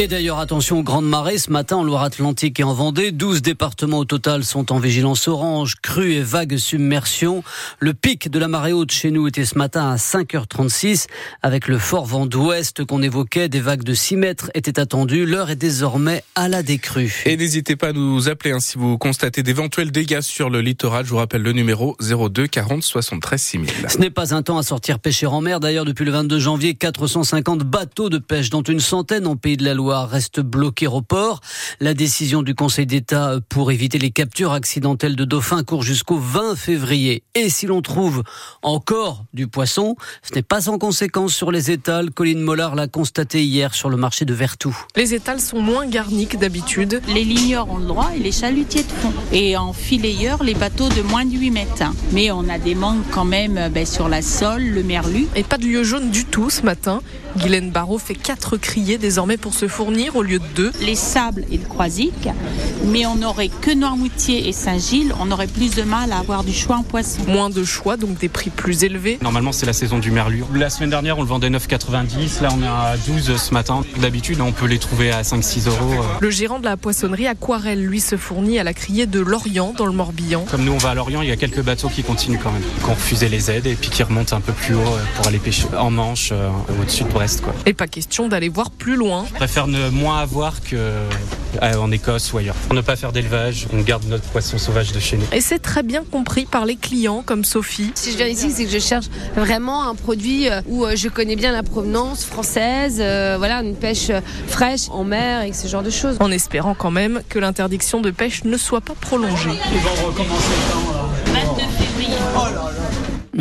Et d'ailleurs, attention aux grandes marées. Ce matin, en Loire-Atlantique et en Vendée, 12 départements au total sont en vigilance orange, crue et vague submersion. Le pic de la marée haute chez nous était ce matin à 5h36. Avec le fort vent d'ouest qu'on évoquait, des vagues de 6 mètres étaient attendues. L'heure est désormais à la décrue. Et n'hésitez pas à nous appeler hein, si vous constatez d'éventuels dégâts sur le littoral. Je vous rappelle le numéro 02 40 73 6000. Ce n'est pas un temps à sortir pêcher en mer. D'ailleurs, depuis le 22 janvier, 450 bateaux de pêche, dont une centaine en Pays de la Loire, reste bloqué au port. La décision du Conseil d'État pour éviter les captures accidentelles de dauphins court jusqu'au 20 février. Et si l'on trouve encore du poisson, ce n'est pas sans conséquence sur les étals. Colline Mollard l'a constaté hier sur le marché de Vertou. Les étals sont moins garnis que d'habitude. Les ligneurs ont le droit et les chalutiers de fond. Et en filayeur, les bateaux de moins de 8 mètres. Mais on a des manques quand même ben, sur la sole, le merlu. Et pas de lieu jaune du tout ce matin. Guylaine Barrault fait quatre criers désormais pour se fournir au lieu de deux. Les sables et le croisic, mais on n'aurait que Noirmoutier et Saint-Gilles, on aurait plus de mal à avoir du choix en poisson. Moins de choix, donc des prix plus élevés. Normalement, c'est la saison du merlu. La semaine dernière, on le vendait 9,90. Là, on est à 12 ce matin. D'habitude, on peut les trouver à 5-6 euros. Le gérant de la poissonnerie Aquarelle, lui, se fournit à la criée de Lorient, dans le Morbihan. Comme nous, on va à Lorient, il y a quelques bateaux qui continuent quand même, qui ont refusé les aides et puis qui remontent un peu plus haut euh, pour aller pêcher en Manche, euh, au-dessus de Brest. Quoi. Et pas question d'aller voir plus loin. Je préfère moins avoir que euh, en Écosse ou ailleurs. Pour ne pas faire d'élevage, on garde notre poisson sauvage de chez nous. Et c'est très bien compris par les clients comme Sophie. Si je viens ici, c'est que je cherche vraiment un produit euh, où euh, je connais bien la provenance française, voilà, une pêche fraîche en mer et ce genre de choses. En espérant quand même que l'interdiction de pêche ne soit pas prolongée. Ils vont recommencer quand 29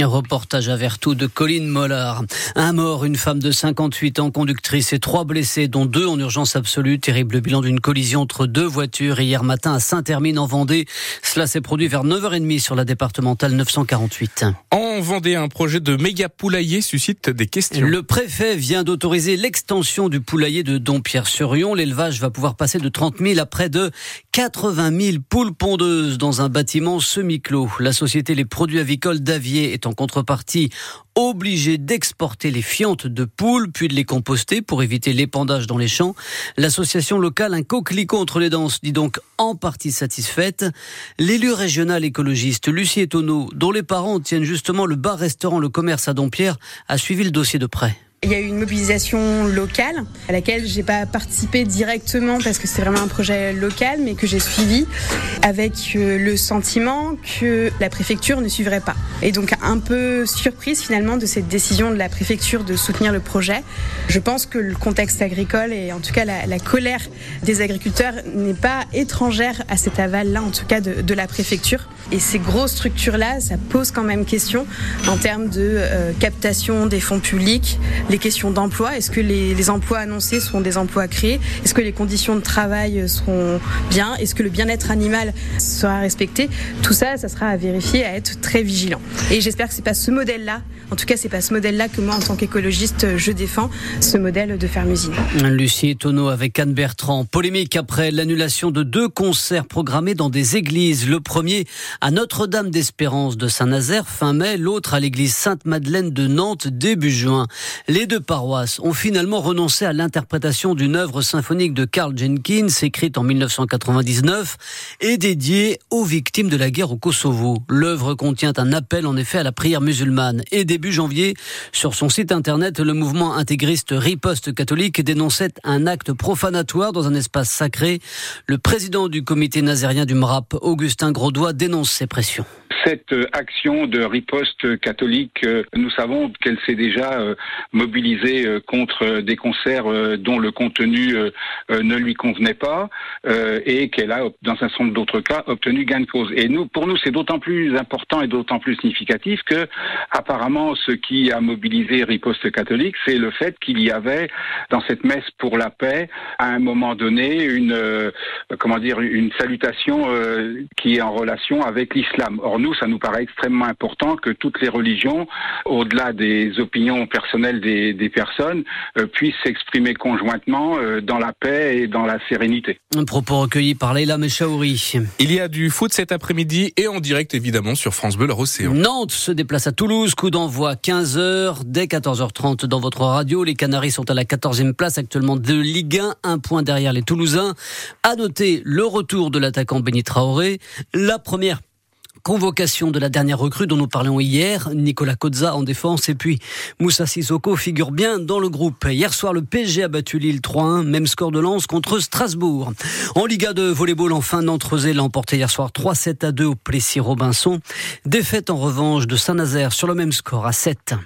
Reportage à Vertou de Colline Mollard. Un mort, une femme de 58 ans, conductrice et trois blessés, dont deux en urgence absolue. Terrible bilan d'une collision entre deux voitures hier matin à Saint-Hermine en Vendée. Cela s'est produit vers 9h30 sur la départementale 948. En Vendée, un projet de méga poulailler suscite des questions. Le préfet vient d'autoriser l'extension du poulailler de Dompierre-sur-Yon. L'élevage va pouvoir passer de 30 000 à près de 80 000 poules pondeuses dans un bâtiment semi-clos. La société Les Produits Avicoles d'Avier est en contrepartie obligé d'exporter les fientes de poules puis de les composter pour éviter l'épandage dans les champs. L'association locale Un coquelicot entre les dents dit donc en partie satisfaite. L'élu régional écologiste Lucie Etonneau, dont les parents tiennent justement le bar-restaurant Le Commerce à Dompierre, a suivi le dossier de près. Il y a eu une mobilisation locale à laquelle j'ai pas participé directement parce que c'est vraiment un projet local, mais que j'ai suivi avec euh, le sentiment que la préfecture ne suivrait pas. Et donc un peu surprise finalement de cette décision de la préfecture de soutenir le projet. Je pense que le contexte agricole et en tout cas la, colère des agriculteurs n'est pas étrangère à cet aval-là, en tout cas de, la préfecture. Et ces grosses structures-là, ça pose quand même question en termes de euh, captation des fonds publics questions d'emploi. Est-ce que les, emplois annoncés seront des emplois créés? Est-ce que les conditions de travail seront bien? Est-ce que le bien-être animal sera respecté? Tout ça, ça sera à vérifier, à être très vigilant. Et j'espère que c'est pas ce modèle-là, en tout cas, c'est pas ce modèle-là que moi, en tant qu'écologiste, je défends, ce modèle de ferme usine. Lucie Tonneau avec Anne Bertrand. Polémique après l'annulation de deux concerts programmés dans des églises. Le premier à Notre-Dame d'Espérance de Saint-Nazaire fin mai, l'autre à l'église Sainte-Madeleine de Nantes début juin. Les deux paroisses ont finalement renoncé à l'interprétation d'une œuvre symphonique de Carl Jenkins, écrite en 1999 et dédiée aux victimes de la guerre au Kosovo. L'œuvre contient un appel en effet à la prière musulmane. Et début janvier, sur son site internet, le mouvement intégriste Riposte catholique dénonçait un acte profanatoire dans un espace sacré. Le président du comité nazérien du MRAP, Augustin Grosdois, dénonce ces pressions cette action de riposte catholique, euh, nous savons qu'elle s'est déjà euh, mobilisée euh, contre des concerts dont le contenu ne lui convenait pas et qu'elle a, dans un certain nombre d'autres cas, obtenu gain de cause. Et nous, pour nous, c'est d'autant plus important et d'autant plus significatif que, apparemment, ce qui a mobilisé riposte catholique, c'est le fait qu'il y avait, dans cette messe pour la paix, à un moment donné, une, comment dire, une salutation qui est en relation avec l'islam. Or nous, ça nous paraît extrêmement important que toutes les religions, au-delà des opinions personnelles des, des personnes, puissent s'exprimer conjointement dans la paix et dans la sérénité. Un propos recueilli par Leila Mechaouri. Il y a du foot cet après-midi et en direct évidemment sur France Bleu, leur océan. Nantes se déplace à Toulouse, coup d'envoi 15h, dès 14h30 dans votre radio. Les Canaries sont à la 14e place actuellement de Ligue 1, un point derrière les Toulousains. À noter le retour de l'attaquant Benny Traoré, la première convocation de la dernière recrue dont nous parlions hier, Nicolas Kozza en défense et puis Moussa Sissoko figure bien dans le groupe. Hier soir, le PSG a battu Lille 3-1, même score de lance contre Strasbourg. En Liga de volleyball, enfin, Nantes-Rosé l'a emporté hier soir 3-7 à 2 au Plessis-Robinson. Défaite en revanche de Saint-Nazaire sur le même score à 7.